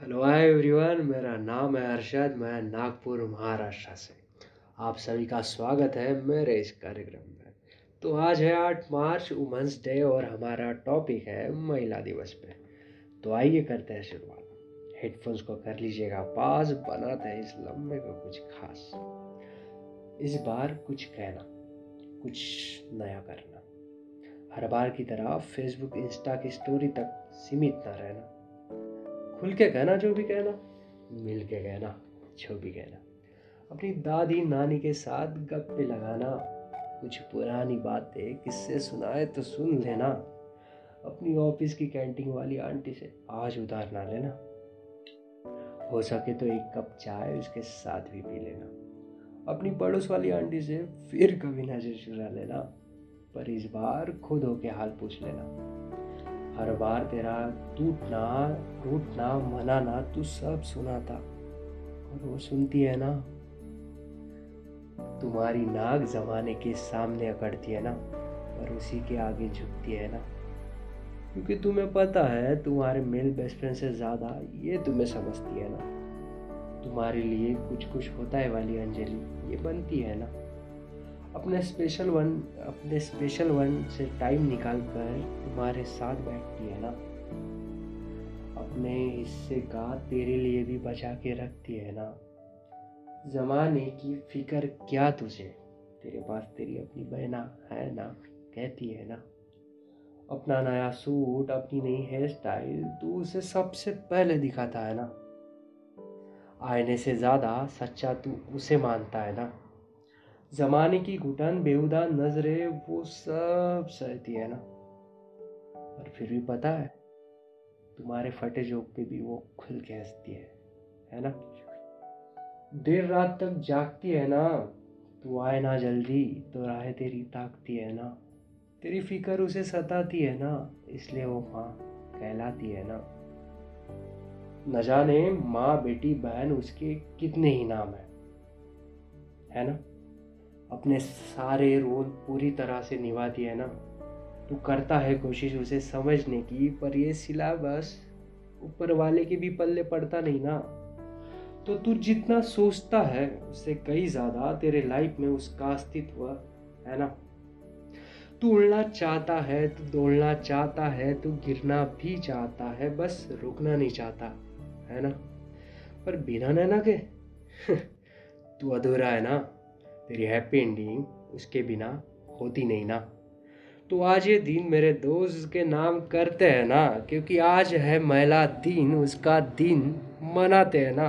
Hello, hi everyone, मेरा नाम है अरशद, मैं नागपुर, महाराष्ट्र से। आप सभी का स्वागत है मेरे इस कार्यक्रम में। तो आज है आठ मार्च, वुमेंस डे और हमारा टॉपिक है महिला दिवस पे। तो आइए करते हैं शुरुआत। हेडफोन्स को कर लीजिएगा, पास बनाते हैं इस लम्बे को कुछ खास। इस बार कुछ कहना, कुछ नया करना। हर बार की तरह फेसबुक इंस्टा की स्टोरी तक सीमित ना रहना। खुल के कहना जो भी कहना, मिल के कहना जो भी कहना। अपनी दादी नानी के साथ गप्पे लगाना, कुछ पुरानी बातें किससे सुनाए तो सुन लेना। अपनी ऑफ़िस की कैंटीन वाली आंटी से आज उधार ना लेना। हो सके तो एक कप चाय उसके साथ भी पी लेना। अपनी पड़ोस वाली आंटी से फिर कभी नज़र चुरा लेना, पर इस बार खुद होके हाल पूछ लेना। हर बार तेरा टूटना टूटना मनाना तू सब सुना था और वो सुनती है ना, तुम्हारी नाक जमाने के सामने अकड़ती है ना, और उसी के आगे झुकती है ना। क्योंकि तुम्हें पता है, तुम्हारे मेल बेस्ट फ्रेंड से ज़्यादा ये तुम्हें समझती है ना। तुम्हारे लिए कुछ कुछ होता है वाली अंजलि, ये बनती है ना। अपने स्पेशल वन अपने स्पेशल वन से टाइम निकाल कर तुम्हारे साथ बैठती है ना। अपने हिस्से का तेरे लिए भी बचा के रखती है ना। जमाने की फ़िक्र क्या तुझे? तेरे पास तेरी अपनी बहना है ना, कहती है ना। अपना नया सूट, अपनी नई हेयर स्टाइल तू उसे सबसे पहले दिखाता है ना। आईने से ज़्यादा सच्चा तू उसे मानता है ना। जमाने की घुटन, बेहुदा नजरे, वो सब सहती है ना। और फिर भी पता है, तुम्हारे फटे जोक पे भी वो खुल के हंसती है है ना? देर रात तक जागती है ना, तू आए ना जल्दी तो राह तेरी ताकती है ना। तेरी फ़िक्र उसे सताती है ना, इसलिए वो माँ कहलाती है ना। न जाने माँ, बेटी, बहन, उसके कितने ही नाम है है ना? अपने सारे रोल पूरी तरह से निभाती है ना। तू करता है कोशिश उसे समझने की, पर ये सिलेबस ऊपर वाले के भी पल्ले पड़ता नहीं ना। तो तू जितना सोचता है, उससे कई ज़्यादा तेरे लाइफ में उसका अस्तित्व है ना। तू उड़ना चाहता है, तू दौड़ना चाहता है, तू गिरना भी चाहता है, बस रुकना नहीं चाहता, है ना। पर बिना नैना के, तू अधूरा है ना। तेरी हैप्पी एंडिंग उसके बिना होती नहीं ना। तो आज ये दिन मेरे दोस्त के नाम करते हैं ना, क्योंकि आज है महिला दिन उसका दिन मनाते हैं ना।